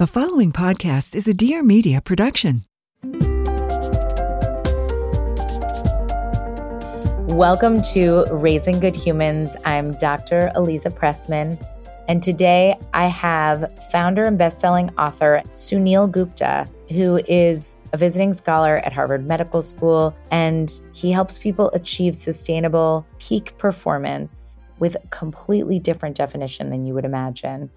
The following podcast is a Dear Media production. Welcome to Raising Good Humans. I'm Dr. Aliza Pressman, and today I have founder and best-selling author Suneel Gupta, who is a visiting scholar at Harvard Medical School, and he helps people achieve sustainable peak performance with a completely different definition than you would imagine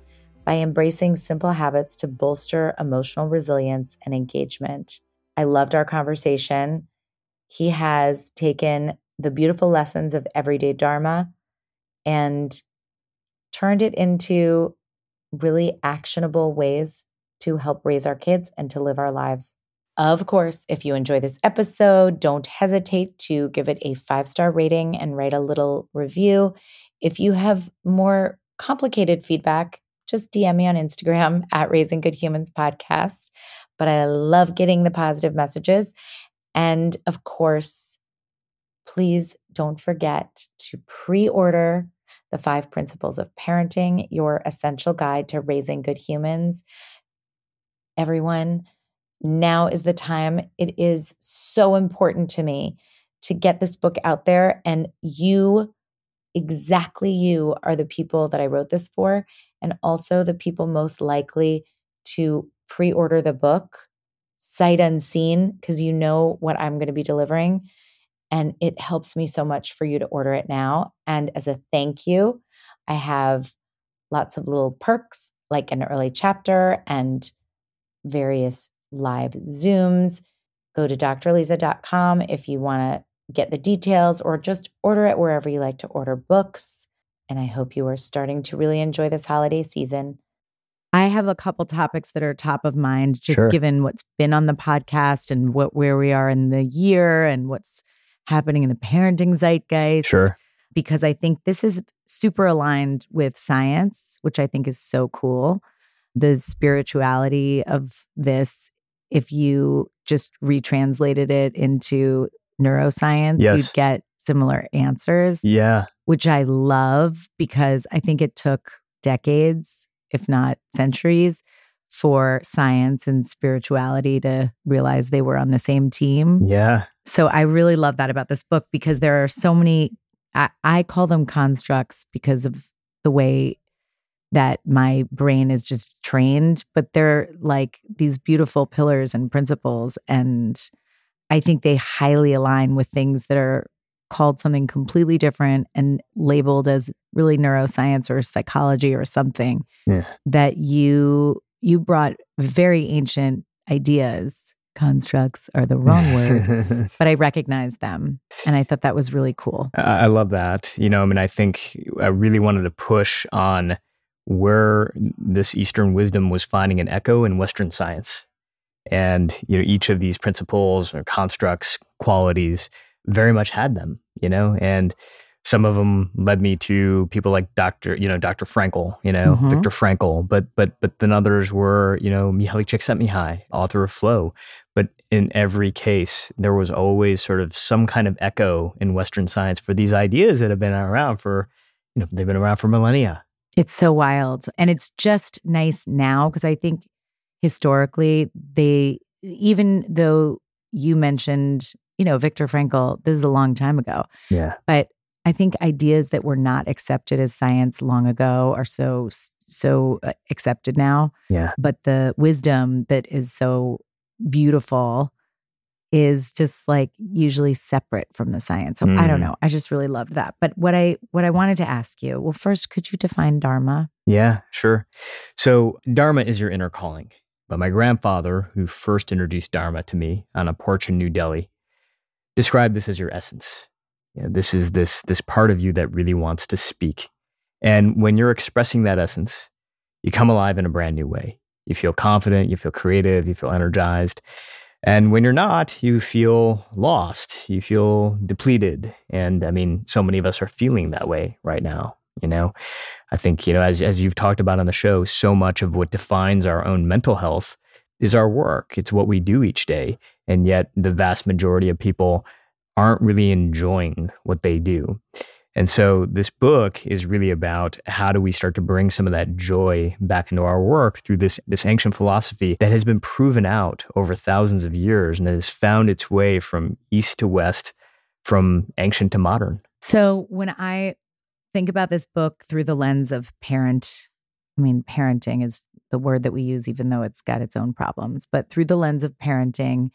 by embracing simple habits to bolster emotional resilience and engagement. I loved our conversation. He has taken the beautiful lessons of everyday Dharma and turned it into really actionable ways to help raise our kids and to live our lives. Of course, if you enjoy this episode, don't hesitate to give it a five star rating and write a little review. If you have more complicated feedback, just DM me on Instagram at Raising Good Humans Podcast. But I love getting the positive messages. And of course, please don't forget to pre order the five principles of parenting, your essential guide to raising good humans. Everyone, now is the time. It is so important to me to get this book out there. And you, exactly you, are the people that I wrote this for, and also the people most likely to pre order the book sight unseen because you know what I'm going to be delivering. And it helps me so much for you to order it now. And as a thank you, I have lots of little perks like an early chapter and various live Zooms. Go to draliza.com if you want to get the details or just order it wherever you like to order books. And I hope you are starting to really enjoy this holiday season. I have a couple topics that are top of mind, just Sure. given what's been on the podcast and what where we are in the year and what's happening in the parenting zeitgeist. Sure. Because I think this is super aligned with science, which I think is so cool. The spirituality of this, if you just retranslated it into neuroscience, Yes. you'd get similar answers Yeah. which I love because I think it took decades, if not centuries, for science and spirituality to realize they were on the same team. Yeah. So I really love that about this book because there are so many, I, I call them constructs because of the way that my brain is just trained, but they're like these beautiful pillars and principles. And I think they highly align with things that are called something completely different and labeled as really neuroscience or psychology or something Yeah. that you you brought very ancient ideas constructs are the wrong word but i recognized them and i thought that was really cool I I love that. You know, I mean, I think I really wanted to push on where this Eastern wisdom was finding an echo in Western science. And, you know, each of these principles or constructs, qualities, very much had them, you know, and some of them led me to people like Dr. You know, Dr. Frankel, you know, Mhm. Viktor Frankl, but but but then others were, you know, Mihaly Csikszentmihalyi, author of Flow. But in every case, there was always sort of some kind of echo in Western science for these ideas that have been around for, you know, they've been around for millennia. It's so wild. And it's just nice now because I think historically, they, even though you mentioned, you know, Viktor Frankl, this is a long time ago, Yeah. but I think ideas that were not accepted as science long ago are so, so uh, accepted now. Yeah. But the wisdom that is so beautiful is just like usually separate from the science. So I don't Mm. know. I just really loved that. But what I what I wanted to ask you, well, first, could you define dharma? Yeah, sure. So, Dharma is your inner calling. But my grandfather, who first introduced Dharma to me on a porch in New Delhi, described this as your essence. You know, this is this this part of you that really wants to speak. And when you're expressing that essence, you come alive in a brand new way. You feel confident, you feel creative, you feel energized. And when you're not, you feel lost, you feel depleted. And I mean, so many of us are feeling that way right now, you know. I think, you know, as as you've talked about on the show, so much of what defines our own mental health is our work. It's what we do each day. And yet the vast majority of people aren't really enjoying what they do. And so this book is really about how do we start to bring some of that joy back into our work through this, this ancient philosophy that has been proven out over thousands of years and has found its way from east to west, from ancient to modern. So when I think about this book through the lens of parent, I mean, parenting is the word that we use, even though it's got its own problems, but through the lens of parenting,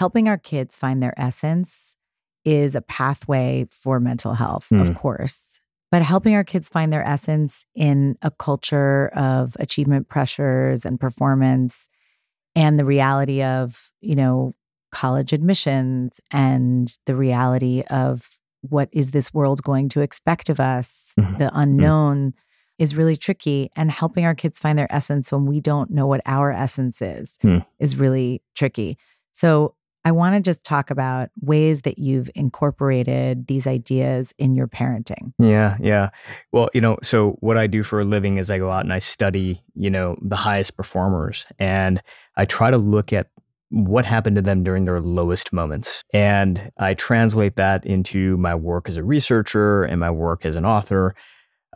helping our kids find their essence is a pathway for mental health, mm. of hmm. course. But helping our kids find their essence in a culture of achievement pressures and performance and the reality of, you know, college admissions and the reality of what is this world going to expect of us, mm-hmm. the mm-hmm. unknown mm. is really tricky. And helping our kids find their essence when we don't know what our essence is mm. is really tricky. So I want to just talk about ways that you've incorporated these ideas in your parenting. Yeah, yeah. Well, you know, so what I do for a living is I go out and I study, you know, the highest performers and I try to look at what happened to them during their lowest moments. And I translate that into my work as a researcher and my work as an author.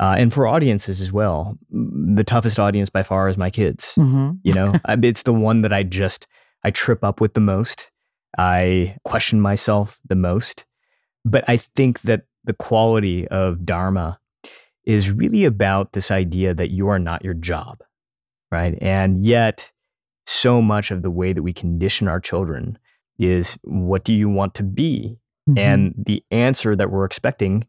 Uh, and for audiences as well. The toughest audience by far is my kids. Mm-hmm. You know, it's the one that I just I trip up with the most I question myself the most. But I think that the quality of Dharma is really about this idea that you are not your job, right? And yet, so much of the way that we condition our children is what do you want to be? Mm-hmm. And the answer that we're expecting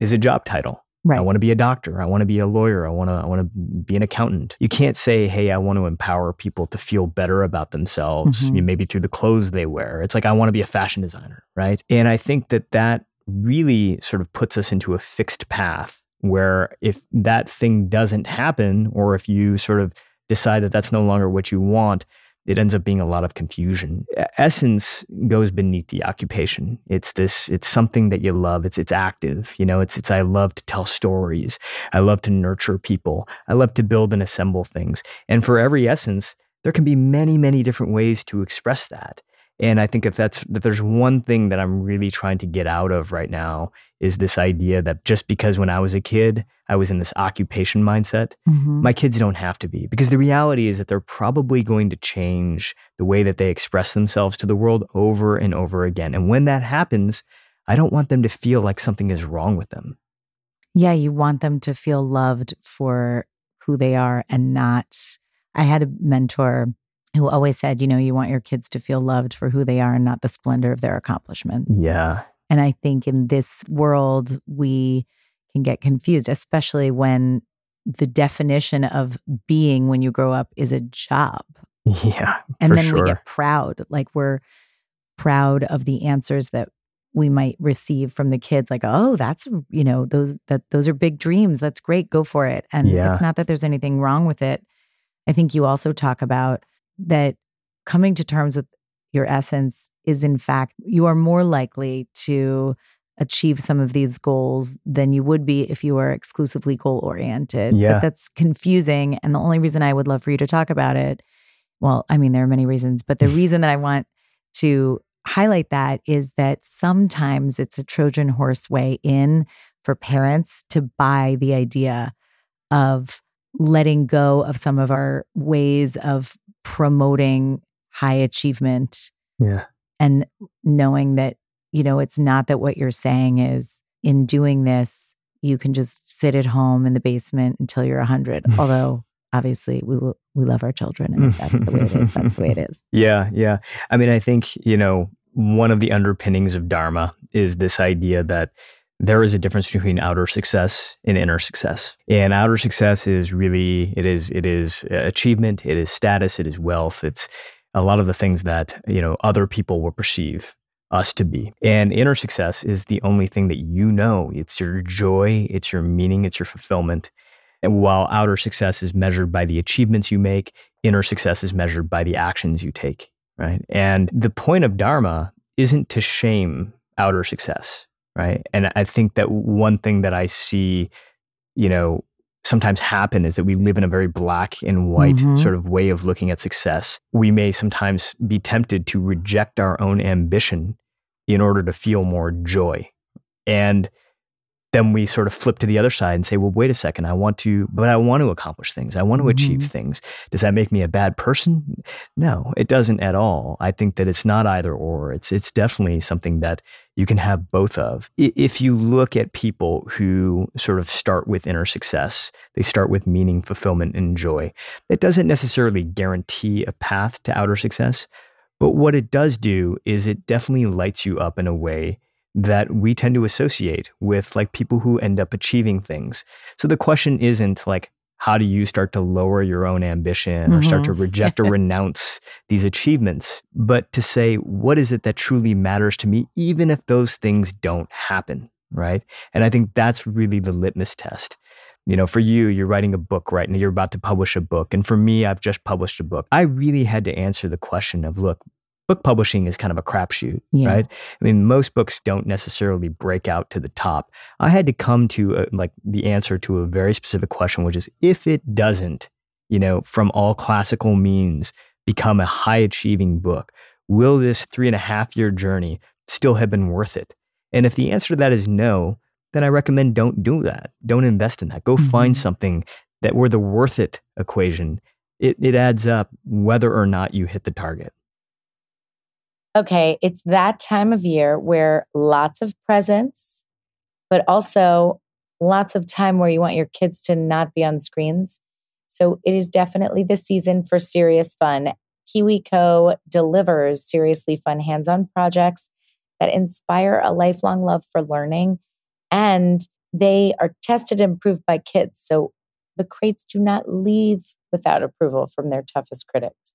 is a job title. Right. I want to be a doctor. I want to be a lawyer. I want to I want to be an accountant. You can't say, "Hey, I want to empower people to feel better about themselves." Mm-hmm. maybe through the clothes they wear. It's like I want to be a fashion designer, right? And I think that that really sort of puts us into a fixed path where if that thing doesn't happen or if you sort of decide that that's no longer what you want, it ends up being a lot of confusion. Essence goes beneath the occupation. It's this, it's something that you love. It's, it's active. You know, it's, it's, I love to tell stories. I love to nurture people. I love to build and assemble things. And for every essence, there can be many, many different ways to express that. And I think if that's if there's one thing that I'm really trying to get out of right now is this idea that just because when I was a kid I was in this occupation mindset, mm-hmm. my kids don't have to be because the reality is that they're probably going to change the way that they express themselves to the world over and over again. And when that happens, I don't want them to feel like something is wrong with them. Yeah, you want them to feel loved for who they are and not I had a mentor who always said, you know, you want your kids to feel loved for who they are and not the splendor of their accomplishments. Yeah. And I think in this world, we can get confused, especially when the definition of being when you grow up is a job. Yeah. And then sure. we get proud. Like we're proud of the answers that we might receive from the kids like oh that's you know those that those are big dreams that's great go for it and yeah. it's not that there's anything wrong with it i think you also talk about that coming to terms with your essence is, in fact, you are more likely to achieve some of these goals than you would be if you were exclusively goal oriented. Yeah. But that's confusing. And the only reason I would love for you to talk about it, well, I mean, there are many reasons, but the reason that I want to highlight that is that sometimes it's a Trojan horse way in for parents to buy the idea of letting go of some of our ways of promoting high achievement. Yeah. And knowing that, you know, it's not that what you're saying is in doing this, you can just sit at home in the basement until you're 100. Although, obviously, we will, we love our children. And that's the way it is, that's the way it is. Yeah. Yeah. I mean, I think, you know, one of the underpinnings of Dharma is this idea that there is a difference between outer success and inner success. And outer success is really it is it is uh, achievement, it is status, it is wealth, it's a lot of the things that, you know, other people will perceive us to be. And inner success is the only thing that you know. It's your joy, it's your meaning, it's your fulfillment. And while outer success is measured by the achievements you make, inner success is measured by the actions you take, right? And the point of dharma isn't to shame outer success right? And I think that one thing that I see, you know, sometimes happen is that we live in a very black and white mm-hmm. sort of way of looking at success. We may sometimes be tempted to reject our own ambition in order to feel more joy. And then we sort of flip to the other side and say, well, wait a second, I want to, but I want to accomplish things. I want to mm-hmm. achieve things. Does that make me a bad person? No, it doesn't at all. I think that it's not either or. It's it's definitely something that you can have both of. If you look at people who sort of start with inner success, they start with meaning, fulfillment, and joy. It doesn't necessarily guarantee a path to outer success, but what it does do is it definitely lights you up in a way that we tend to associate with like people who end up achieving things. So the question isn't like, how do you start to lower your own ambition or mm-hmm. start to mm-hmm. reject or renounce these achievements, but to say, what is it that truly matters to me, even if those things don't happen? Right. And I think that's really the litmus test. You know, for you, you're writing a book right now, you're about to publish a book. And for me, I've just published a book. I really had to answer the question of look, book publishing is kind of a crapshoot, yeah. right? I mean, most books don't necessarily break out to the top. I had to come to a, like the answer to a very specific question, which is if it doesn't, you know, from all classical means become a high achieving book, will this three and a half year journey still have been worth it? And if the answer to that is no, then I recommend don't do that. Don't invest in that. Go mm-hmm. find something that where the worth it equation it, it adds up whether or not you hit the target okay, it's that time of year where lots of presents, but also lots of time where you want your kids to not be on screens. So it is definitely the season for serious fun. KiwiCo delivers seriously fun hands on projects that inspire a lifelong love for learning. And they are tested and approved by kids. So the crates do not leave without approval from their toughest critics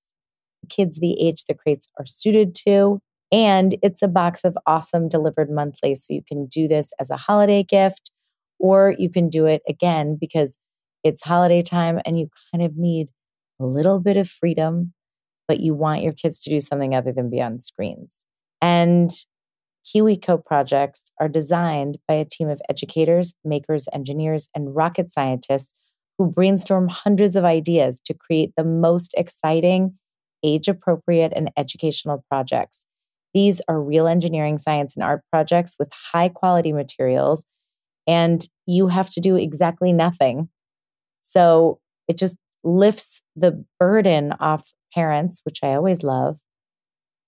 kids the age the crates are suited to. And it's a box of awesome delivered monthly. So you can do this as a holiday gift, or you can do it again because it's holiday time and you kind of need a little bit of freedom, but you want your kids to do something other than be on screens. And KiwiCo projects are designed by a team of educators, makers, engineers, and rocket scientists who brainstorm hundreds of ideas to create the most exciting age appropriate, and educational projects. These are real engineering, science, and art projects with high quality materials, and you have to do exactly nothing. So it just lifts the burden off parents, which I always love.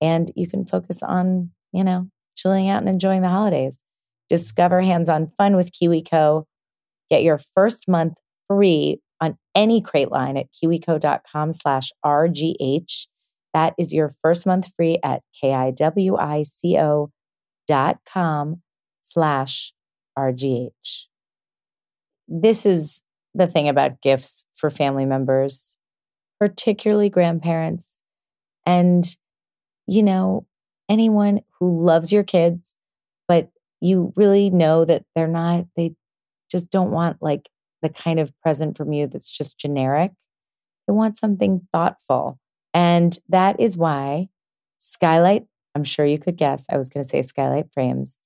And you can focus on, you know, chilling out and enjoying the holidays. Discover hands on fun with KiwiCo. Get your first month free on any crate line at kiwico.com slash RGH. That is your first month free at K-I-W-I-C-O dot com slash RGH. This is the thing about gifts for family members, particularly grandparents, and, you know, anyone who loves your kids, but you really know that they're not, they just don't want like the kind of present from you that's just generic. They want something thoughtful. And that is why Skylight, I'm sure you could guess, I was going to say Skylight Frames,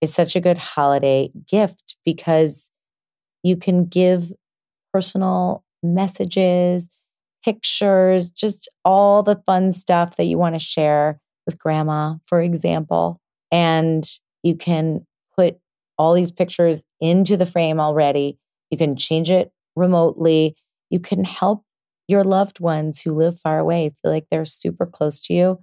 is such a good holiday gift because you can give personal messages, pictures, just all the fun stuff that you want to share with grandma, for example. And you can put all these pictures into the frame already you can change it remotely. You can help your loved ones who live far away feel like they're super close to you.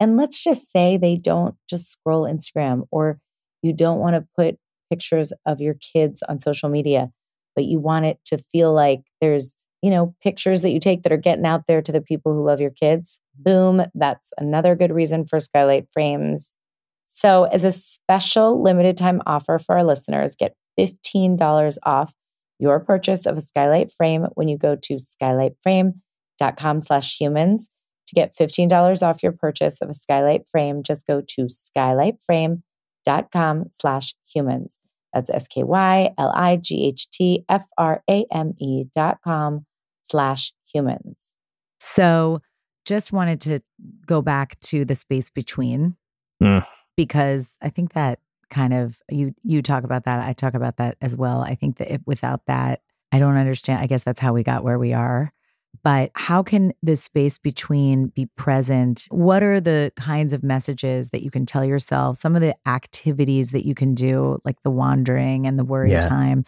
And let's just say they don't just scroll Instagram or you don't want to put pictures of your kids on social media, but you want it to feel like there's, you know, pictures that you take that are getting out there to the people who love your kids. Mm-hmm. Boom, that's another good reason for Skylight Frames. So, as a special limited time offer for our listeners, get $15 off your purchase of a skylight frame when you go to skylightframe.com slash humans. To get $15 off your purchase of a skylight frame, just go to skylightframe.com slash humans. That's S-K-Y-L-I-G-H-T-F-R-A-M-E dot com slash humans. So just wanted to go back to the space between mm. because I think that kind of you you talk about that i talk about that as well i think that if, without that i don't understand i guess that's how we got where we are but how can this space between be present? What are the kinds of messages that you can tell yourself? Some of the activities that you can do, like the wandering and the worry yeah. time,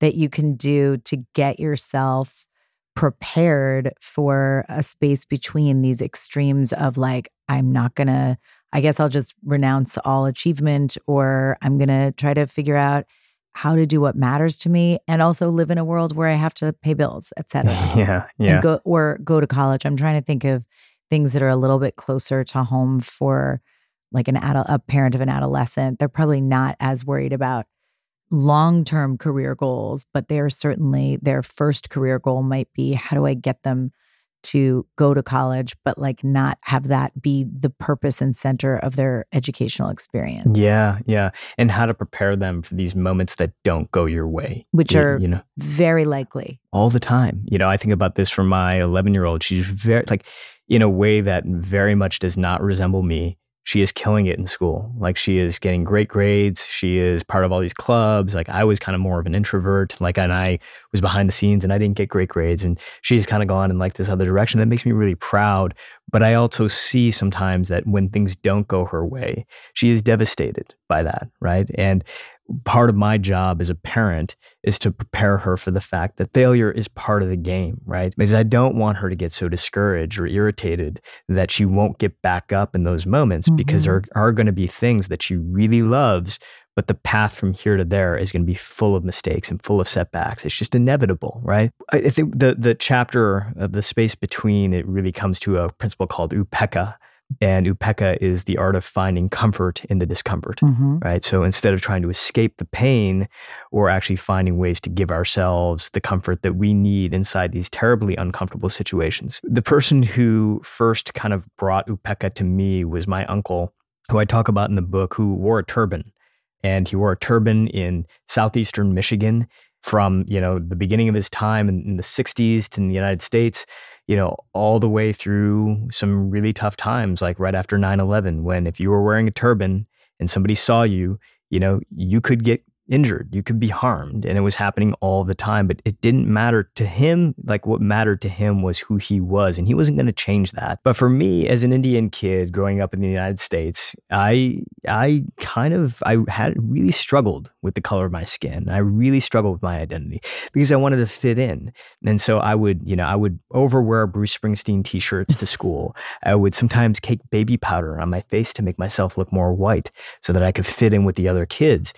that you can do to get yourself prepared for a space between these extremes of like, I'm not going to, I guess I'll just renounce all achievement, or I'm going to try to figure out how to do what matters to me and also live in a world where I have to pay bills, etc. Yeah. Yeah. Go or go to college. I'm trying to think of things that are a little bit closer to home for like an adult a parent of an adolescent. They're probably not as worried about long-term career goals, but they're certainly their first career goal might be how do I get them to go to college, but like not have that be the purpose and center of their educational experience. Yeah, yeah. And how to prepare them for these moments that don't go your way, which you, are, you know, very likely all the time. You know, I think about this for my 11 year old. She's very, like, in a way that very much does not resemble me she is killing it in school. Like she is getting great grades. She is part of all these clubs. Like I was kind of more of an introvert. Like and I was behind the scenes and I didn't get great grades. And she has kind of gone in like this other direction. That makes me really proud. But I also see sometimes that when things don't go her way, she is devastated by that. Right. And part of my job as a parent is to prepare her for the fact that failure is part of the game, right? Because I don't want her to get so discouraged or irritated that she won't get back up in those moments mm-hmm. because there are going to be things that she really loves, but the path from here to there is going to be full of mistakes and full of setbacks. It's just inevitable, right? I think the the chapter of the space between it really comes to a principle called upekkha, and upekkha is the art of finding comfort in the discomfort, mm-hmm. right? So instead of trying to escape the pain, we're actually finding ways to give ourselves the comfort that we need inside these terribly uncomfortable situations. The person who first kind of brought upekkha to me was my uncle, who I talk about in the book, who wore a turban. And he wore a turban in southeastern Michigan from, you know, the beginning of his time in, in the 60s to in the United States you know, all the way through some really tough times, like right after 9 11, when if you were wearing a turban and somebody saw you, you know, you could get injured, you could be harmed. And it was happening all the time. But it didn't matter to him. Like what mattered to him was who he was. And he wasn't going to change that. But for me, as an Indian kid growing up in the United States, I I kind of I had really struggled with the color of my skin. I really struggled with my identity because I wanted to fit in. And so I would, you know, I would overwear Bruce Springsteen t-shirts to school. I would sometimes cake baby powder on my face to make myself look more white so that I could fit in with the other kids.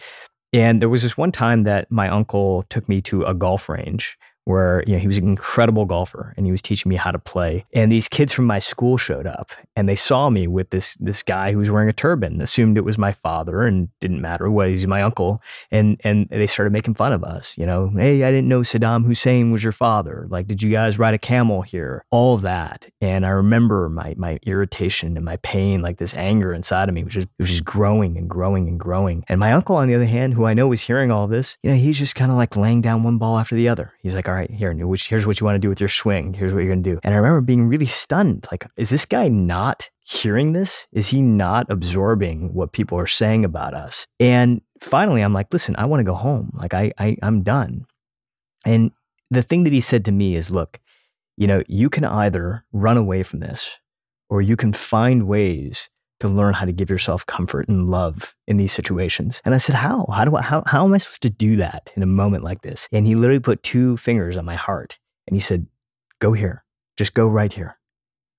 And there was this one time that my uncle took me to a golf range where you know he was an incredible golfer and he was teaching me how to play. And these kids from my school showed up and they saw me with this this guy who was wearing a turban assumed it was my father and didn't matter what he's my uncle. And and they started making fun of us you know hey I didn't know Saddam Hussein was your father. Like did you guys ride a camel here? All of that. And I remember my my irritation and my pain like this anger inside of me which is which is growing and growing and growing. And my uncle on the other hand who I know was hearing all this you know he's just kind of like laying down one ball after the other. He's like all right, here, which here's what you want to do with your swing. Here's what you're gonna do. And I remember being really stunned. Like, is this guy not hearing this? Is he not absorbing what people are saying about us? And finally, I'm like, listen, I want to go home. Like, I, I I'm done. And the thing that he said to me is, look, you know, you can either run away from this or you can find ways to learn how to give yourself comfort and love in these situations. And I said, How? How do I how, how am I supposed to do that in a moment like this? And he literally put two fingers on my heart and he said, Go here. Just go right here.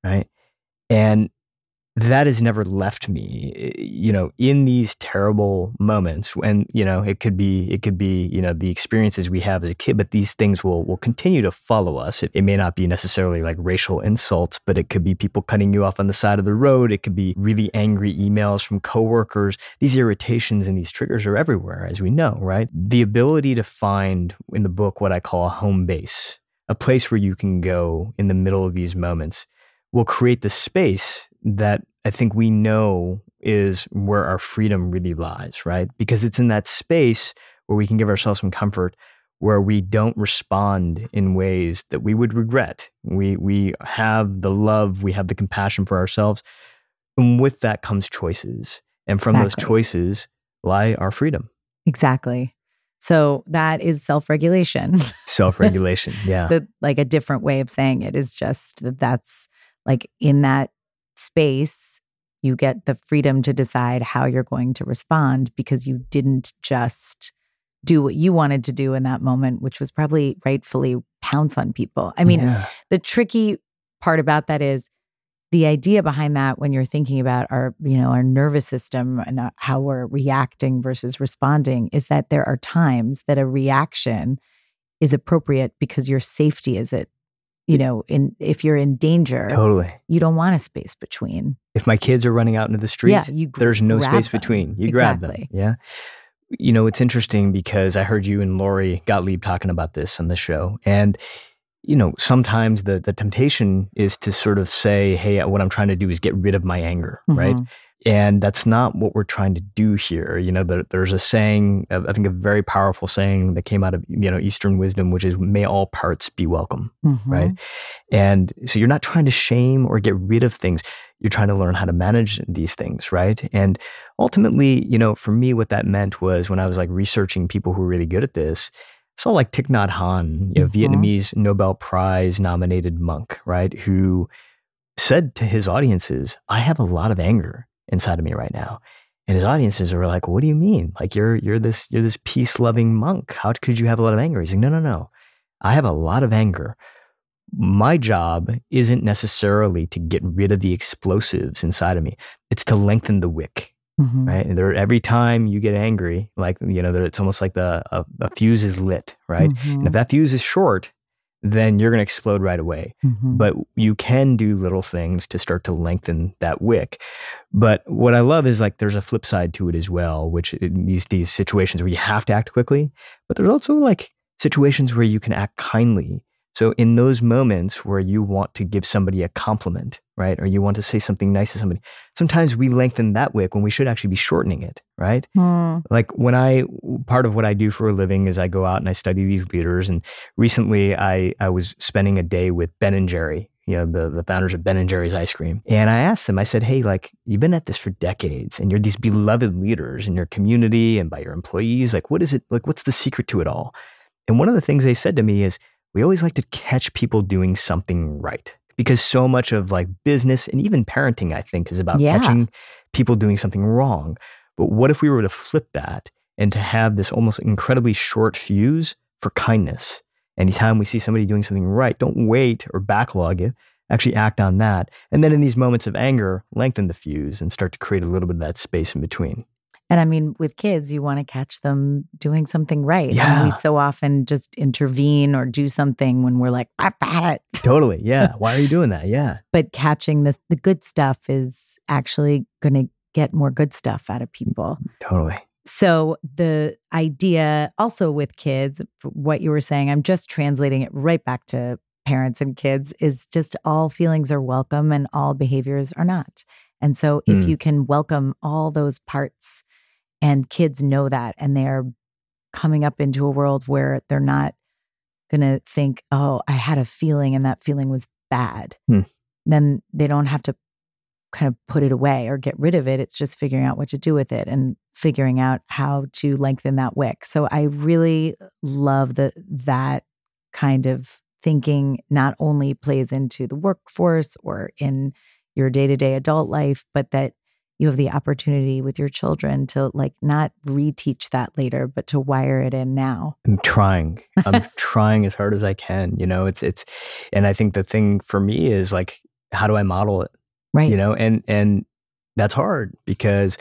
Right. And that has never left me eh, you know in these terrible moments when you know it could be it could be you know the experiences we have as a kid but these things will will continue to follow us. It, it may not be necessarily like racial insults but it could be people cutting you off on the side of the road. It could be really angry emails from coworkers. These irritations and these triggers are everywhere as we know right? The ability to find in the book what i call a home base a place where you can go in the middle of these moments will create the space that I think we know is where our freedom really lies, right? Because it's in that space where we can give ourselves some comfort where we don't respond in ways that we would regret. We we have the love, we have the compassion for ourselves. And with that comes choices. And from exactly. those choices lie our freedom. Exactly. So that is self regulation. Self regulation. Yeah. the, like a different way of saying it is just that that's like in that space, you get the freedom to decide how you're going to respond because you didn't just do what you wanted to do in that moment, which was probably rightfully pounce on people. I mean, yeah. the tricky part about that is the idea behind that when you're thinking about our you know our nervous system and uh, how we're reacting versus responding is that there are times that a reaction is appropriate because your safety is it you know in if you're in danger totally you don't want a space between if my kids are running out into the street yeah, you there's no space them. between you exactly. grab them yeah you know it's interesting because i heard you and lori gottlieb talking about this on the show and you know, sometimes the the temptation is to sort of say, "Hey, what I'm trying to do is get rid of my anger," mm-hmm. right? And that's not what we're trying to do here. You know, there, there's a saying, I think a very powerful saying that came out of you know Eastern wisdom, which is "May all parts be welcome," mm-hmm. right? And so you're not trying to shame or get rid of things. You're trying to learn how to manage these things, right? And ultimately, you know, for me, what that meant was when I was like researching people who were really good at this so like Thich Nhat Hanh, you know, mm-hmm. Vietnamese Nobel Prize nominated monk, right, who said to his audiences, "I have a lot of anger inside of me right now." And his audiences were like, "What do you mean? Like you're you're this you're this peace loving monk. How could you have a lot of anger?" He's like, "No, no, no. I have a lot of anger. My job isn't necessarily to get rid of the explosives inside of me. It's to lengthen the wick. Mm-hmm. Right. And there, every time you get angry, like, you know, it's almost like the a, a fuse is lit, right? Mm-hmm. And if mm-hmm. that fuse is short, then you're going to explode right away. Mm-hmm. But you can do little things to start to lengthen that wick. But what I love is like there's a flip side to it as well, which these these situations where you have to act quickly, but there's also like situations where you can act kindly so, in those moments where you want to give somebody a compliment, right, or you want to say something nice to somebody, sometimes we lengthen that wick when we should actually be shortening it, right? Mm. Like when I, part of what I do for a living is I go out and I study these leaders. And recently I, I was spending a day with Ben and Jerry, you know, the, the founders of Ben and Jerry's ice cream. And I asked them, I said, hey, like, you've been at this for decades and you're these beloved leaders in your community and by your employees. Like, what is it? Like, what's the secret to it all? And one of the things they said to me is, we always like to catch people doing something right because so much of like business and even parenting, I think, is about yeah. catching people doing something wrong. But what if we were to flip that and to have this almost incredibly short fuse for kindness? Anytime we see somebody doing something right, don't wait or backlog it. Actually, act on that. And then in these moments of anger, lengthen the fuse and start to create a little bit of that space in between. And I mean, with kids, you want to catch them doing something right. Yeah. And we so often just intervene or do something when we're like, I've had it. Totally. Yeah. Why are you doing that? Yeah. but catching this, the good stuff is actually going to get more good stuff out of people. Totally. So the idea also with kids, what you were saying, I'm just translating it right back to parents and kids is just all feelings are welcome and all behaviors are not. And so if mm. you can welcome all those parts and kids know that and they're coming up into a world where they're not going to think, oh, I had a feeling and that feeling was bad. Hmm. Then they don't have to kind of put it away or get rid of it. It's just figuring out what to do with it and figuring out how to lengthen that wick. So I really love that that kind of thinking not only plays into the workforce or in your day-to-day adult life, but that you have the opportunity with your children to like not reteach that later, but to wire it in now. I'm trying. I'm trying as hard as I can. You know, it's it's and I think the thing for me is like, how do I model it? Right. You know, and and that's hard because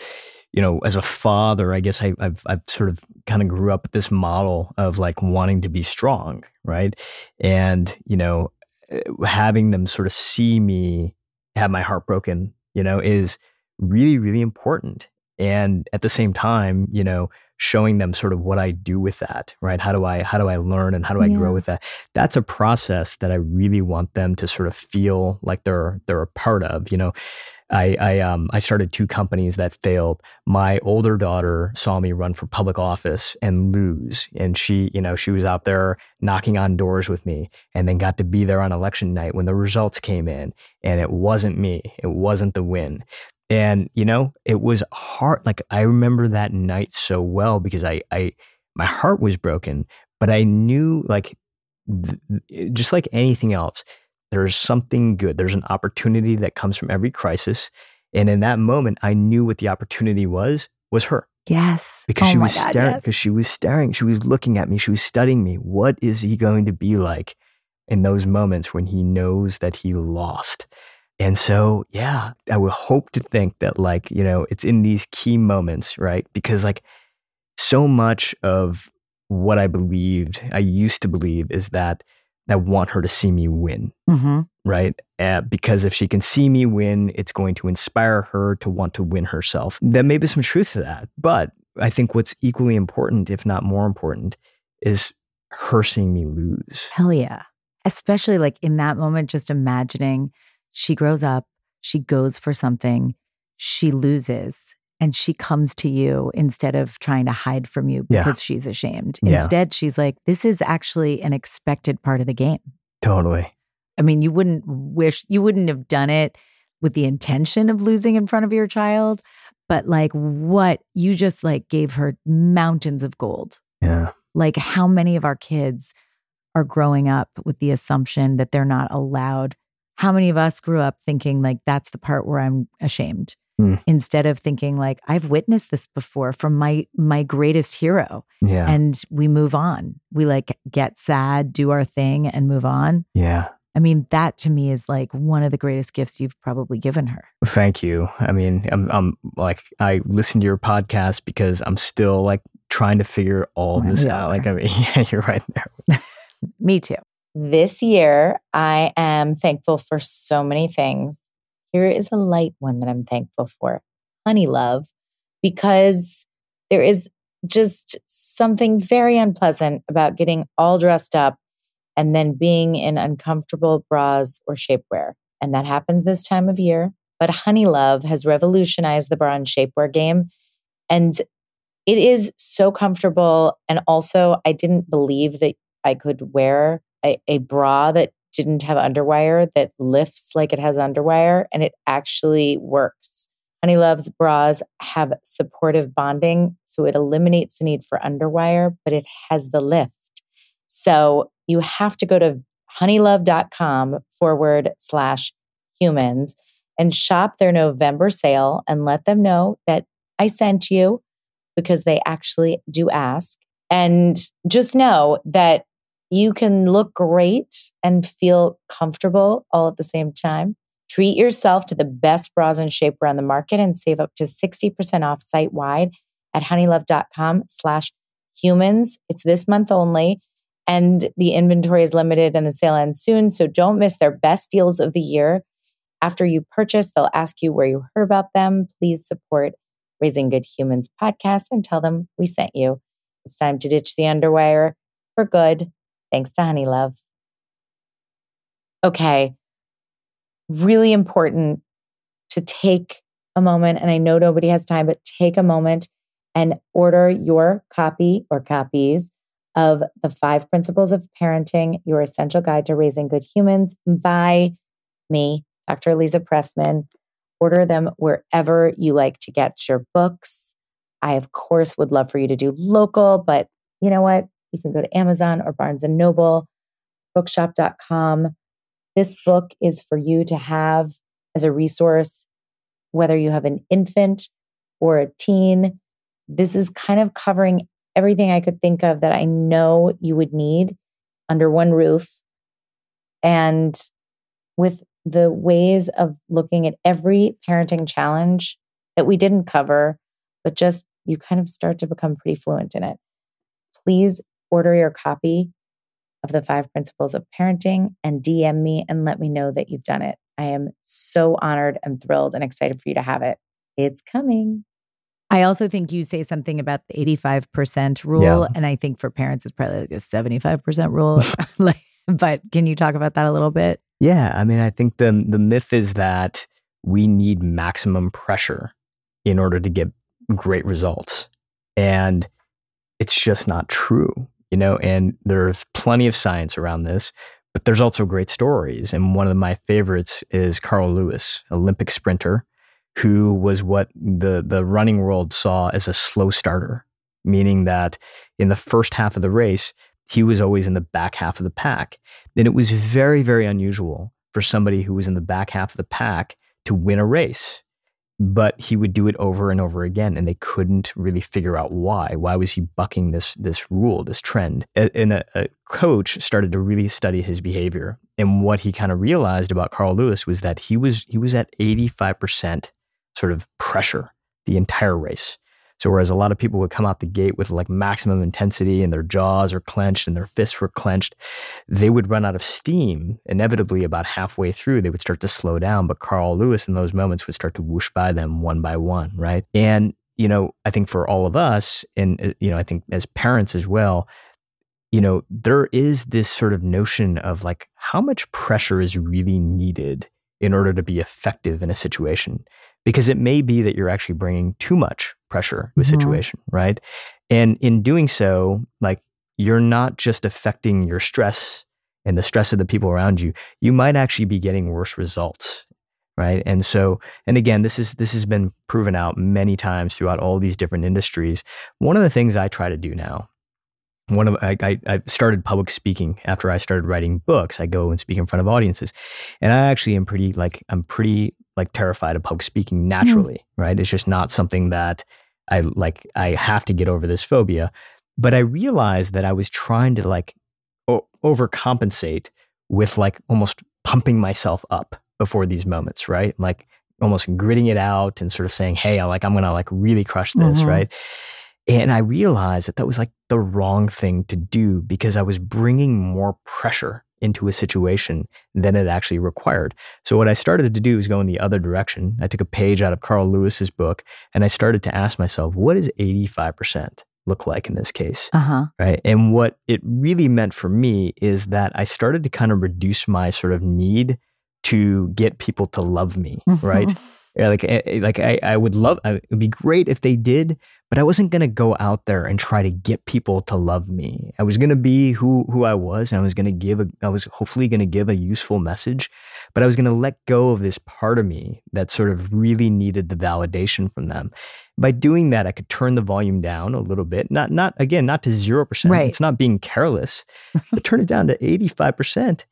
you know, as a father, I guess I, have I've sort of kind of grew up with this model of like wanting to be strong, right? And you know, eh, having them sort of see me have my heart broken, you know, is really, really important. And at the same time, you know, showing them sort of what I do with that, right? How do I how do I learn and how do I yeah. grow with that? That's a process that I really want them to sort of feel like they're they're a part of. You know, I I um I started two companies that failed. My older daughter saw me run for public office and lose, and she you know she was out there knocking on doors with me, and then got to be there on election night when the results came in, and it wasn't me, it wasn't the win. And, you know, it was hard. Like I remember that night so well because I, I, my heart was broken, but I knew like th- just like anything else, there's something good. There's an opportunity that comes from every crisis. And in that moment, I knew what the opportunity was, was her. Yes. Because oh she was God, staring, yes. because she was staring, she was looking at me, she was studying me. What is he going to be like in those moments when he knows that he lost? And so, yeah, I would hope to think that, like, you know, it's in these key moments, right? Because, like, so much of what I believed, I used to believe, is that I want her to see me win, mm-hmm. right? Uh, because if she can see me win, it's going to inspire her to want to win herself. There may be some truth to that. But I think what's equally important, if not more important, is her seeing me lose. Hell yeah. Especially like in that moment, just imagining she grows up, she goes for something, she loses, and she comes to you instead of trying to hide from you Yeah. because she's ashamed. Yeah. Instead, she's like, this is actually an expected part of the game. Totally. I mean, you wouldn't wish, you wouldn't have done it with the intention of losing in front of your child, but like what you just like gave her mountains of gold. Yeah. Like, how many of our kids are growing up with the assumption that they're not allowed? How many of us grew up thinking, like, that's the part where I'm ashamed? Hmm. Instead of thinking like I've witnessed this before from my my greatest hero Yeah. and we move on. We like get sad, do our thing and move on. yeah. I mean, that to me is like one of the greatest gifts you've probably given her. Thank you. I mean, I'm, I'm like, I listen to your podcast because I'm still like trying to figure all this out. Like. I mean, yeah, you're right there. Me too. This year, I am thankful for so many things. Here is a light one that I'm thankful for Honeylove, because there is just something very unpleasant about getting all dressed up and then being in uncomfortable bras or shapewear. And that happens this time of year. But Honeylove has revolutionized the bra and shapewear game. And it is so comfortable. And also, I didn't believe that I could wear a, a bra that didn't have underwire that lifts like it has underwire, and it actually works. Honeylove's bras have supportive bonding, so it eliminates the need for underwire, but it has the lift. So you have to go to honeylove.com forward slash humans and shop their November sale and let them know that I sent you because they actually do ask. And just know that you can look great and feel comfortable all at the same time. Treat yourself to the best bras and shapewear on the market and save up to 60% off site wide at honeylove.com slash humans. It's this month only. And the inventory is limited and the sale ends soon. So don't miss their best deals of the year. After you purchase, they'll ask you where you heard about them. Please support Raising Good Humans podcast and tell them we sent you. It's time to ditch the underwire for good. Thanks to Honeylove. Okay. Really important to take a moment, and I know nobody has time, but take a moment and order your copy or copies of The Five Principles of Parenting, your essential guide to raising good humans by me, Dr. Aliza Pressman. Order them wherever you like to get your books. I, of course, would love for you to do local, but you know what? You can go to Amazon or Barnes and Noble, bookshop.com. This book is for you to have as a resource, whether you have an infant or a teen. This is kind of covering everything I could think of that I know you would need under one roof. And with the ways of looking at every parenting challenge that we didn't cover, but just you kind of start to become pretty fluent in it. Please order your copy of the five principles of parenting and DM me and let me know that you've done it. I am so honored and thrilled and excited for you to have it. It's coming. I also think you say something about the 85% rule. Yeah. And I think for parents, it's probably like a 75% rule. like, but can you talk about that a little bit? Yeah, I mean, I think the the myth is that we need maximum pressure in order to get great results, and it's just not true, you know. And there's plenty of science around this, but there's also great stories. And one of my favorites is Carl Lewis, Olympic sprinter, who was what the the running world saw as a slow starter. meaning that in the first half of the race, he was always in the back half of the pack. And it was very, very unusual for somebody who was in the back half of the pack to win a race. But he would do it over and over again, and they couldn't really figure out why. Why was he bucking this this rule, this trend? And a, a coach started to really study his behavior, and what he kind of realized about Carl Lewis was that he was he was at eighty five percent sort of pressure the entire race. So whereas a lot of people would come out the gate with like maximum intensity and their jaws are clenched and their fists were clenched, they would run out of steam. Inevitably, about halfway through, they would start to slow down. But Carl Lewis in those moments would start to whoosh by them one by one, right? And you know, I think for all of us, and uh, you know, I think as parents as well, you know, there is this sort of notion of like how much pressure is really needed in order to be effective in a situation because it may be that you're actually bringing too much pressure to a mm-hmm. situation, right? And in doing so, like you're not just affecting your stress and the stress of the people around you, you might actually be getting worse results, right? And so, and again, this is this has been proven out many times throughout all these different industries. One of the things I try to do now one of I, I, started public speaking after I started writing books. I go and speak in front of audiences, and I actually am pretty like I'm pretty like terrified of public speaking naturally. Mm. Right? It's just not something that I like. I have to get over this phobia. But I realized that I was trying to like o- overcompensate with like almost pumping myself up before these moments. Right? Like almost gritting it out and sort of saying, "Hey, I like I'm gonna like really crush this." Mm-hmm. Right? And I realized that that was like the wrong thing to do because I was bringing more pressure into a situation than it actually required. So what I started to do is go in the other direction. I took a page out of Carl Lewis's book and I started to ask myself, what does 85% look like in this case? Uh-huh. Right. And what it really meant for me is that I started to kind of reduce my sort of need to get people to love me, right? Yeah, like eh, eh, like I, I would love it would be great if they did, but I wasn't gonna go out there and try to get people to love me. I was gonna be who who I was, and I was gonna give a I was hopefully gonna give a useful message, but I was gonna let go of this part of me that sort of really needed the validation from them. By doing that, I could turn the volume down a little bit. Not not again, not to zero percent. Right. It's not being careless, but turn it down to eighty five percent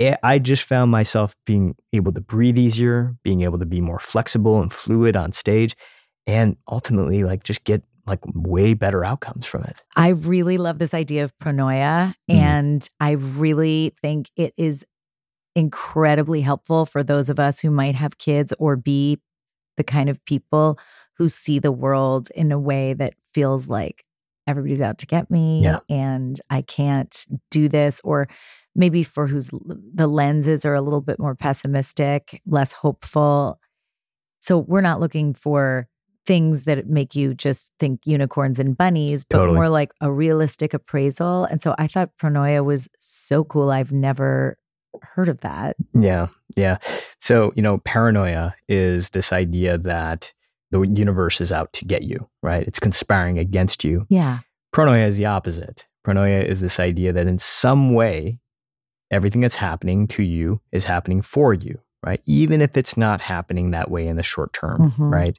I just found myself being able to breathe easier, being able to be more flexible and fluid on stage, and ultimately, like, just get like way better outcomes from it. I really love this idea of pronoia, mm. and I really think it is incredibly helpful for those of us who might have kids or be the kind of people who see the world in a way that feels like everybody's out to get me yeah. and I can't do this or maybe for whose the lenses are a little bit more pessimistic, less hopeful. So we're not looking for things that make you just think unicorns and bunnies, but totally. more like a realistic appraisal. And so I thought Pronoia was so cool. I've never heard of that. Yeah. Yeah. So, you know, paranoia is this idea that the universe is out to get you, right? It's conspiring against you. Yeah. Pronoia is the opposite. Pronoia is this idea that in some way everything that's happening to you is happening for you, right? Even if it's not happening that way in the short term, mm-hmm. right?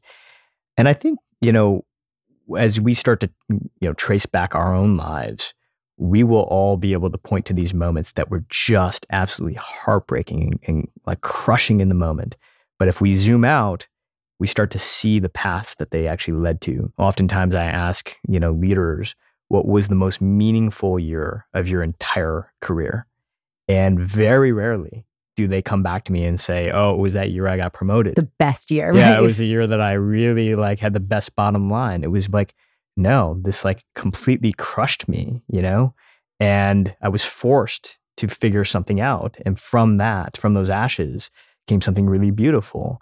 And I think, you know, as we start to, you know, trace back our own lives, we will all be able to point to these moments that were just absolutely heartbreaking and, and like crushing in the moment. But if we zoom out, we start to see the paths that they actually led to. Oftentimes I ask, you know, leaders, what was the most meaningful year of your entire career? And very rarely do they come back to me and say, "Oh, it was that year I got promoted." The best year, right? Yeah, it was the year that I really like had the best bottom line. It was like, no, this like completely crushed me, you know? And I was forced to figure something out. And from that, from those ashes, came something really beautiful.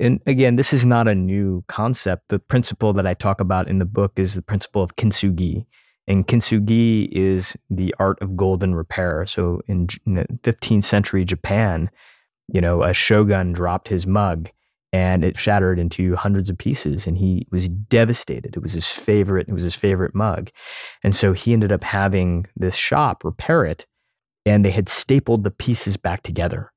And again, this is not a new concept. The principle that I talk about in the book is the principle of kintsugi. And kintsugi is the art of golden repair. So in, in the 15th century Japan, you know, a shogun dropped his mug and it shattered into hundreds of pieces and he was devastated. It was his favorite it was his favorite mug. And so he ended up having this shop repair it and they had stapled the pieces back together.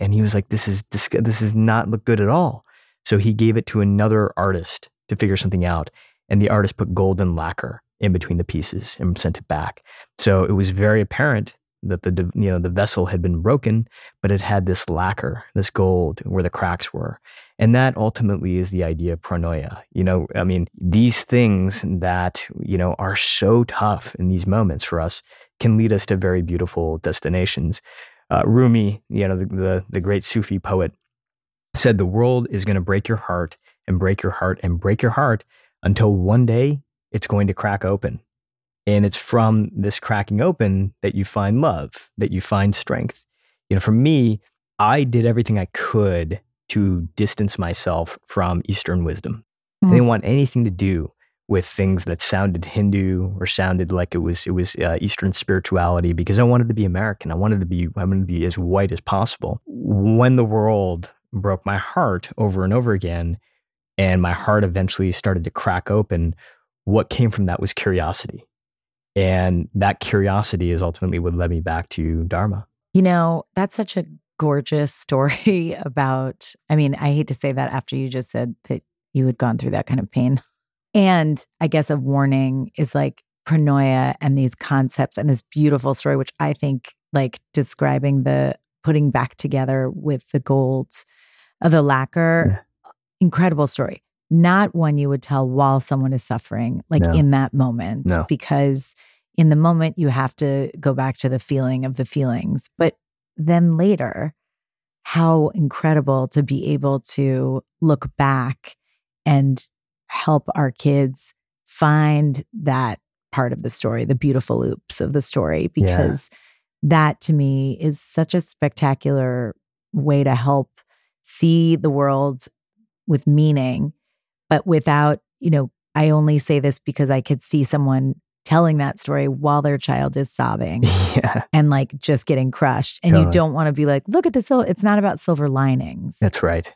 And he was like this is this, this does not look good at all. So he gave it to another artist to figure something out and the artist put golden lacquer in between the pieces and sent it back. So it was very apparent that the you know the vessel had been broken, but it had this lacquer, this gold where the cracks were, and that ultimately is the idea of pronoia. You know, I mean, these things that you know are so tough in these moments for us can lead us to very beautiful destinations. Uh, Rumi, you know, the, the the great Sufi poet, said the world is going to break your heart and break your heart and break your heart until one day it's going to crack open and it's from this cracking open that you find love, that you find strength. You know, for me, I did everything I could to distance myself from Eastern wisdom. Mm. I didn't want anything to do with things that sounded Hindu or sounded like it was it was uh, Eastern spirituality because I wanted to be American. I wanted to be I wanted to be as white as possible. When the world broke my heart over and over again, and my heart eventually started to crack open, what came from that was curiosity. And that curiosity is ultimately what led me back to Dharma. You know, that's such a gorgeous story about, I mean, I hate to say that after you just said that you had gone through that kind of pain. And I guess a warning is like pronoia and these concepts and this beautiful story, which I think like describing the putting back together with the golds of the lacquer. Yeah. Incredible story not one you would tell while someone is suffering, like no. in that moment, no. because in the moment you have to go back to the feeling of the feelings. But then later, how incredible to be able to look back and help our kids find that part of the story, the beautiful loops of the story, because yeah. that to me is such a spectacular way to help see the world with meaning but without, you know, I only say this because I could see someone telling that story while their child is sobbing yeah. and like just getting crushed. And totally. you don't want to be like, look at the silver. It's not about silver linings. That's right.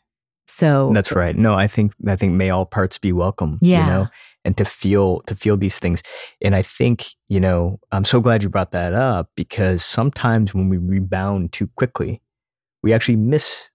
So that's right. No, I think I think may all parts be welcome. Yeah. You know, and to feel to feel these things. And I think, you know, I'm so glad you brought that up because sometimes when we rebound too quickly, we actually miss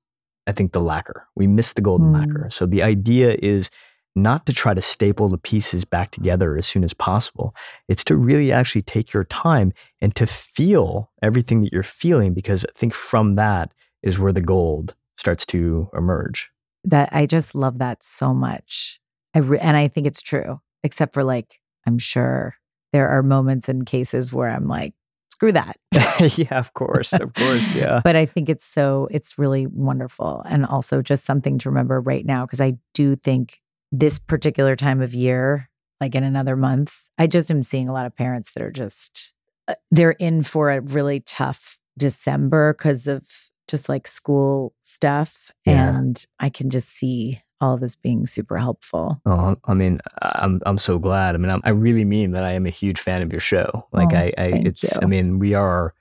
I think, the lacquer. We miss the golden mm. lacquer. So the idea is not to try to staple the pieces back together as soon as possible. It's to really actually take your time and to feel everything that you're feeling, because I think from that is where the gold starts to emerge. That I just love that so much. I re- and I think it's true, except for like, I'm sure there are moments and cases where I'm like, screw that. yeah, of course. Of course. Yeah. but I think it's so, it's really wonderful. And also just something to remember right now, because I do think this particular time of year, like in another month, I just am seeing a lot of parents that are just, uh, they're in for a really tough December because of just like school stuff. Yeah. And I can just see all of this being super helpful. Oh, I mean, I'm I'm so glad. I mean, I'm, i really mean that I am a huge fan of your show. Like, oh, I, I it's, you. I mean, we are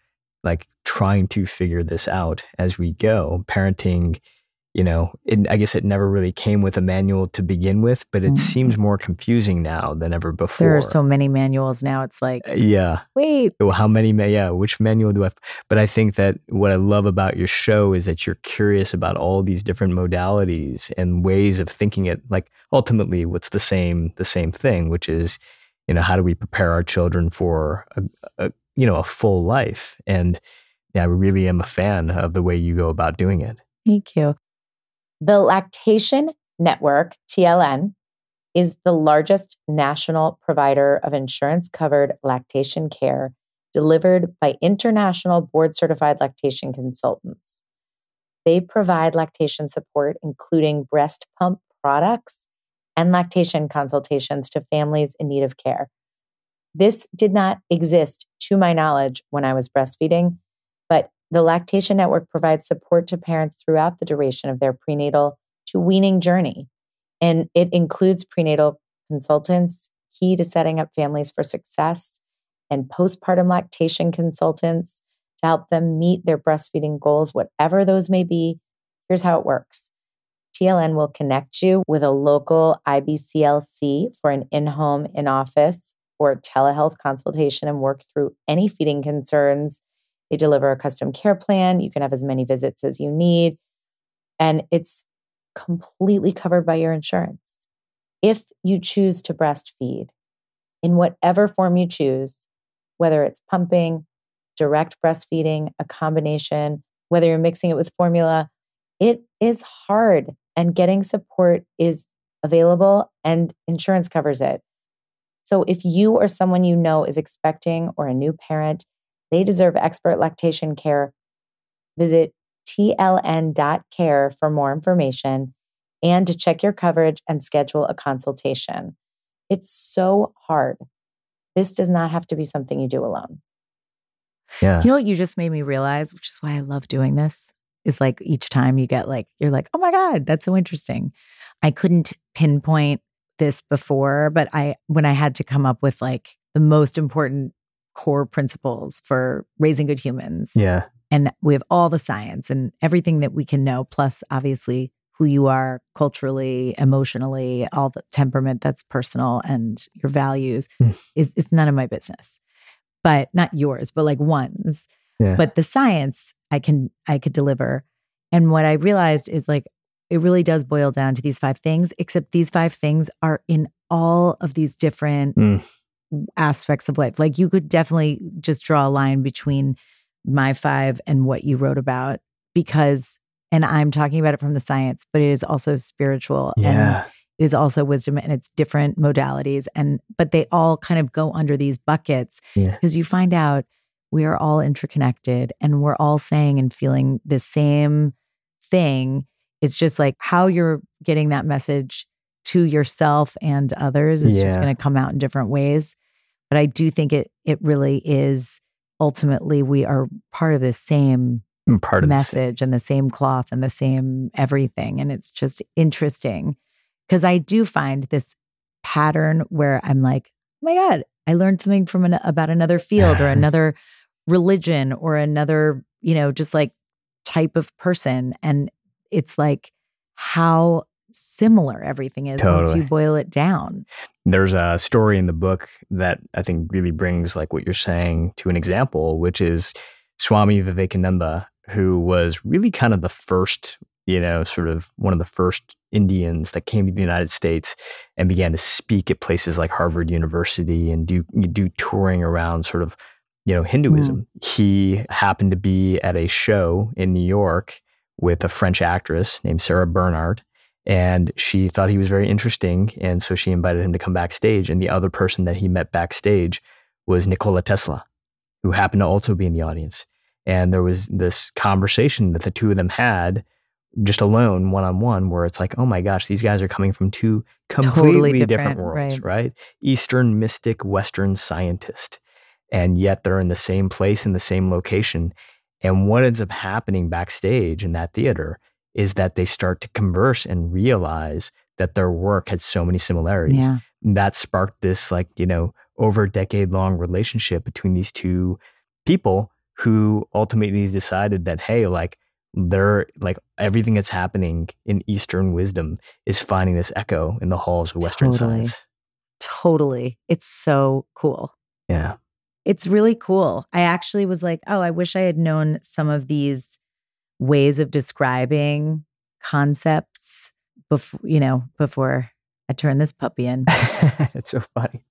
like trying to figure this out as we go. Parenting you know, it, I guess it never really came with a manual to begin with, but it mm-hmm. seems more confusing now than ever before. There are so many manuals now. It's like, uh, yeah, wait, well, how many? Yeah, which manual do I? Have? But I think that what I love about your show is that you're curious about all these different modalities and ways of thinking it. Like ultimately, what's the same? The same thing, which is, you know, how do we prepare our children for a, a you know a full life? And yeah, I really am a fan of the way you go about doing it. Thank you. The Lactation Network, TLN, is the largest national provider of insurance covered lactation care delivered by international board certified lactation consultants. They provide lactation support, including breast pump products and lactation consultations to families in need of care. This did not exist, to my knowledge, when I was breastfeeding, the Lactation Network provides support to parents throughout the duration of their prenatal to weaning journey. And it includes prenatal consultants, key to setting up families for success, and postpartum lactation consultants to help them meet their breastfeeding goals, whatever those may be. Here's how it works TLN will connect you with a local IBCLC for an in home, in office, or telehealth consultation and work through any feeding concerns they deliver a custom care plan. You can have as many visits as you need. And it's completely covered by your insurance. If you choose to breastfeed, in whatever form you choose, whether it's pumping, direct breastfeeding, a combination, whether you're mixing it with formula, it is hard and getting support is available and insurance covers it. So if you or someone you know is expecting or a new parent, they deserve expert lactation care. Visit tln.care for more information and to check your coverage and schedule a consultation. It's so hard. This does not have to be something you do alone. Yeah. You know what you just made me realize, which is why I love doing this, is like each time you get like, you're like, oh my God, that's so interesting. I couldn't pinpoint this before, but I, when I had to come up with like the most important core principles for raising good humans. Yeah. And we have all the science and everything that we can know, plus obviously who you are culturally, emotionally, all the temperament that's personal and your values Mm. is it's none of my business. But not yours, but like one's. Yeah. But the science I can I could deliver. And what I realized is like it really does boil down to these five things, except these five things are in all of these different Mm. Aspects of life. Like you could definitely just draw a line between my five and what you wrote about because and I'm talking about it from the science, but it is also spiritual and Yeah. it is also wisdom and it's different modalities and but they all kind of go under these buckets Yeah. because you find out we are all interconnected and we're all saying and feeling the same thing. It's just like how you're getting that message to yourself and others is just going to come out in different ways. But I do think it it really is ultimately we are part of the same mm, part of this. message and the same cloth and the same everything. And it's just interesting because I do find this pattern where I'm like, oh my God, I learned something from an, about another field or another religion or another, you know, just like type of person. And it's like how similar everything is once you boil it down. There's a story in the book that I think really brings like what you're saying to an example, which is Swami Vivekananda, who was really kind of the first, you know, sort of one of the first Indians that came to the United States and began to speak at places like Harvard University and do do touring around sort of, you know, Hinduism. Mm. He happened to be at a show in New York with a French actress named Sarah Bernhardt and she thought he was very interesting and so she invited him to come backstage and the other person that he met backstage was Nikola Tesla who happened to also be in the audience. And there was this conversation that the two of them had just alone one on one where it's like oh my gosh these guys are coming from two completely different, different, worlds right. right? Eastern mystic western scientist. And yet they're in the same place in the same location. And what ends up happening backstage in that theater is that they start to converse and realize that their work had so many similarities. Yeah. And that sparked this, like, you know, over a decade long relationship between these two people who ultimately decided that, hey, like, they're like everything that's happening in Eastern wisdom is finding this echo in the halls of Western Totally. science. Totally. It's so cool. Yeah. It's really cool. I actually was like, oh, I wish I had known some of these ways of describing concepts before, you know, before I turn this puppy in. it's so funny.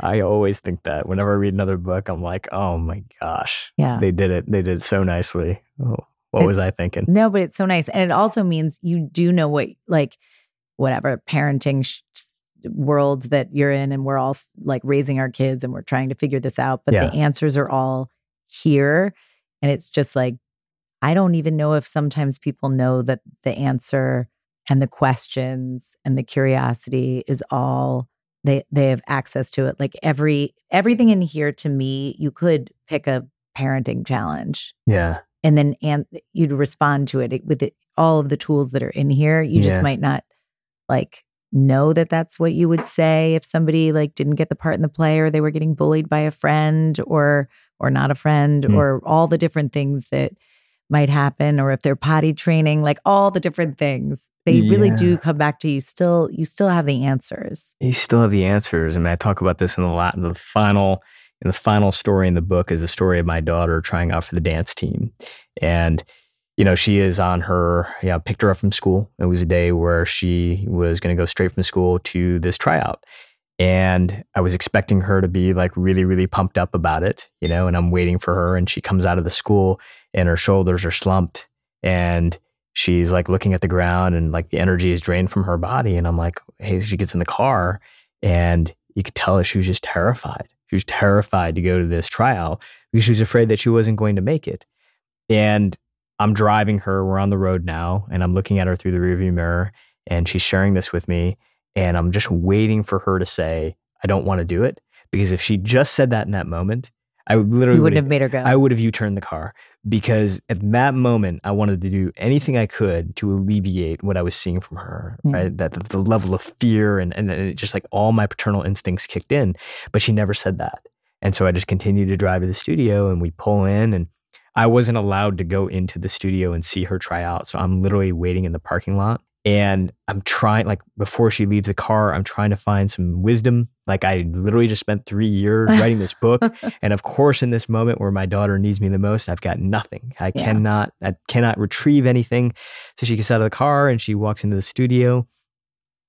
I always think that whenever I read another book, I'm like, oh my gosh, Yeah. they did it. They did it so nicely. Oh, what It- was I thinking? No, but it's so nice. And it also means you do know what, like, whatever parenting sh- world that you're in. And we're all like raising our kids and we're trying to figure this out. But Yeah. the answers are all here. And it's just like, I don't even know if sometimes people know that the answer and the questions and the curiosity is all they they have access to it like every everything in here to me you could pick a parenting challenge Yeah. and then and you'd respond to it with it, all of the tools that are in here you just Yeah. might not like know that that's what you would say if somebody like didn't get the part in the play or they were getting bullied by a friend or or not a friend Mm. or all the different things that might happen or if they're potty training like all the different things they really do come back to you still you still have the answers You still have the answers. I mean, I talk about this in the Latin, the final, in the final story in the book is the story of my daughter trying out for the dance team. And, you know, she is on her, yeah, picked her up from school. It was a day where she was going to go straight from school to this tryout. And I was expecting her to be like really, really pumped up about it, you know, and I'm waiting for her. And she comes out of the school and her shoulders are slumped and she's like looking at the ground and like the energy is drained from her body. And I'm like, hey, she gets in the car and you could tell she was just terrified. She was terrified to go to this trial because she was afraid that she wasn't going to make it. And I'm driving her. We're on the road now, and I'm looking at her through the rearview mirror, and she's sharing this with me. And I'm just waiting for her to say, I don't want to do it. Because if she just said that in that moment, I would literally wouldn't have made her go. I would have U turned the car because at that moment I wanted to do anything I could to alleviate what I was seeing from her. Mm. Right, that the, the, level of fear and and it just like all my paternal instincts kicked in, but she never said that. And so I just continued to drive to the studio, and we pull in, and I wasn't allowed to go into the studio and see her try out. So I'm literally waiting in the parking lot and I'm trying, like, before she leaves the car, I'm trying to find some wisdom. Like, I literally just spent three years writing this book. and of course, in this moment where my daughter needs me the most, I've got nothing. I yeah. cannot, I cannot retrieve anything. So she gets out of the car and she walks into the studio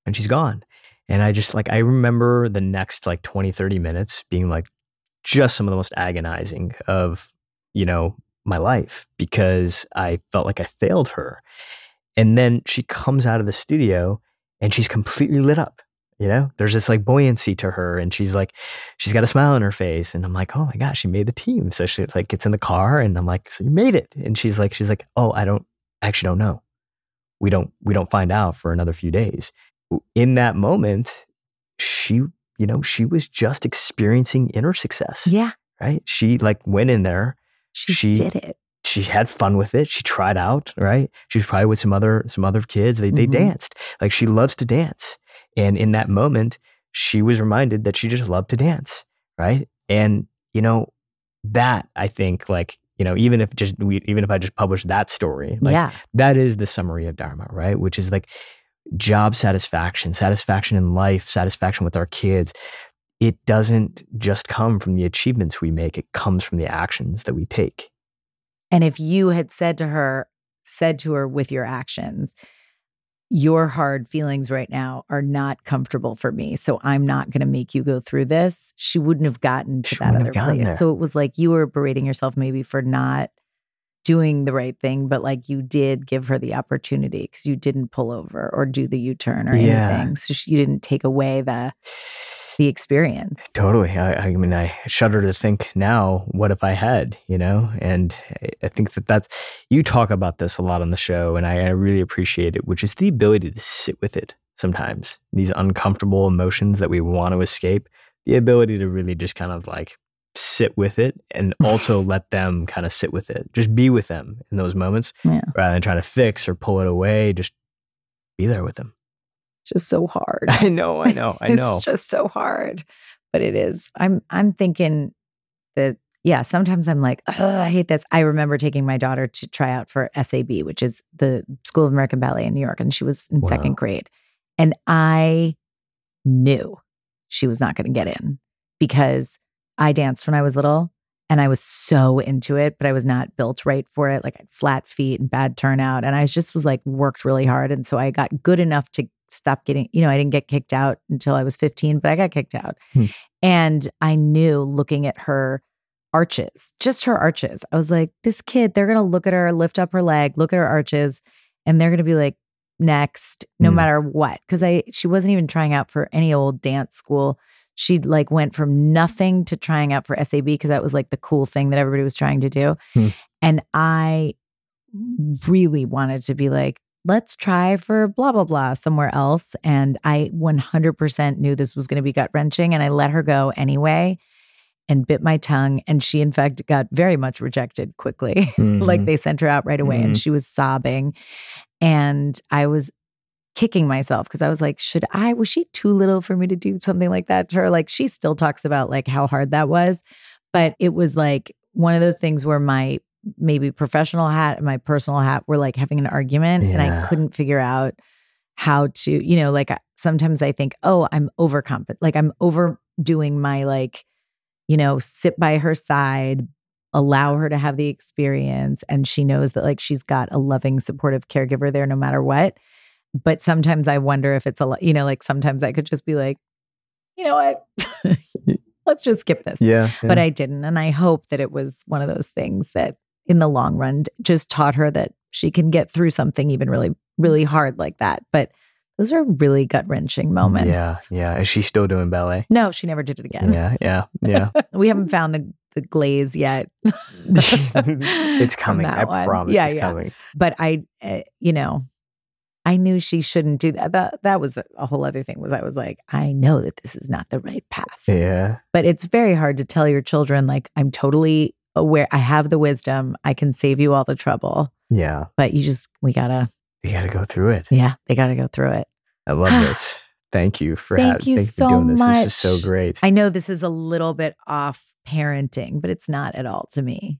and she's gone. And I just, like, I remember the next, like, 20, 30 minutes being like just some of the most agonizing of, you know, my life because I felt like I failed her. And then she comes out of the studio and she's completely lit up. You know, there's this like buoyancy to her, and she's like, she's got a smile on her face, and I'm like, oh my gosh, she made the team. So she like gets in the car, and I'm like, so you made it, and she's like, she's like, oh, I don't I actually don't know. We don't we don't find out for another few days. In that moment, she, you know, she was just experiencing inner success. Yeah. Right. She like went in there. She, she did it she had fun with it. She tried out, right? She was probably with some other some other kids. They mm-hmm. they danced. Like she loves to dance. And in that moment, she was reminded that she just loved to dance, right? And you know, that I think like, you know, even if just we even if I just published that story, like yeah. that is the summary of Dharma, right? Which is like job satisfaction, satisfaction in life, satisfaction with our kids. It doesn't just come from the achievements we make, it comes from the actions that we take. And if you had said to her, said to her with your actions, your hard feelings right now are not comfortable for me. So I'm not going to make you go through this. She wouldn't have gotten to she that other place. There. So it was like you were berating yourself maybe for not doing the right thing, but like you did give her the opportunity because you didn't pull over or do the U turn or yeah. anything. So she, you didn't take away the the experience. Totally. I, I, mean, I shudder to think now, what if I had, you know? And I think that that's, you talk about this a lot on the show, and I, I really appreciate it, which is the ability to sit with it sometimes. These uncomfortable emotions that we want to escape, the ability to really just kind of like sit with it and also let them kind of sit with it. Just be with them in those moments yeah. rather than trying to fix or pull it away. Just be there with them just so hard. I know, I know, I know. it's just so hard. But it is. I'm I'm thinking that yeah, sometimes I'm like, I hate this. I remember taking my daughter to try out for SAB, which is the School of American Ballet in New York, and she was in wow. second grade. And I knew she was not going to get in because I danced when I was little and I was so into it, but I was not built right for it. Like I had flat feet and bad turnout. And I just was like worked really hard. And so I got good enough to stop getting, you know, I didn't get kicked out until I was 15, but I got kicked out. Hmm. And I knew looking at her arches, just her arches, I was like, this kid, they're going to look at her, lift up her leg, look at her arches, and they're going to be like, next, no hmm. matter what. Cause I, she wasn't even trying out for any old dance school. She like went from nothing to trying out for SAB because that was like the cool thing that everybody was trying to do. Hmm. And I really wanted to be like, let's try for blah, blah, blah somewhere else. And I 100% knew this was going to be gut wrenching. And I let her go anyway and bit my tongue. And she, in fact, got very much rejected quickly. Mm-hmm. like they sent her out right away mm-hmm. and she was sobbing. And I was kicking myself because I was like, should I, was she too little for me to do something like that to her? Like she still talks about like how hard that was. But it was like one of those things where my maybe professional hat and my personal hat were like having an argument yeah. and I couldn't figure out how to, you know, like sometimes I think, oh, I'm overcompetent. Like I'm overdoing my like, you know, sit by her side, allow her to have the experience. And she knows that like she's got a loving, supportive caregiver there no matter what. But sometimes I wonder if it's a, you know, like sometimes I could just be like, you know what? Let's just skip this. Yeah, yeah. But I didn't. And I hope that it was one of those things that in the long run just taught her that she can get through something even really, really hard like that. But those are really gut wrenching moments. Yeah, yeah. Is she still doing ballet? No, she never did it again. Yeah, yeah, yeah. we haven't found the the glaze yet. it's coming. I one. promise. Yeah, it's yeah. coming. But I, uh, you know, I knew she shouldn't do that. That that was a whole other thing. Was I was like, I know that this is not the right path. Yeah. But it's very hard to tell your children like I'm totally aware. I have the wisdom. I can save you all the trouble. Yeah. But you just we gotta. You gotta go through it. Yeah, they gotta go through it. I love this. Thank you for thank ha- you thank so for doing this. much. This is so great. I know this is a little bit off parenting, but it's not at all to me.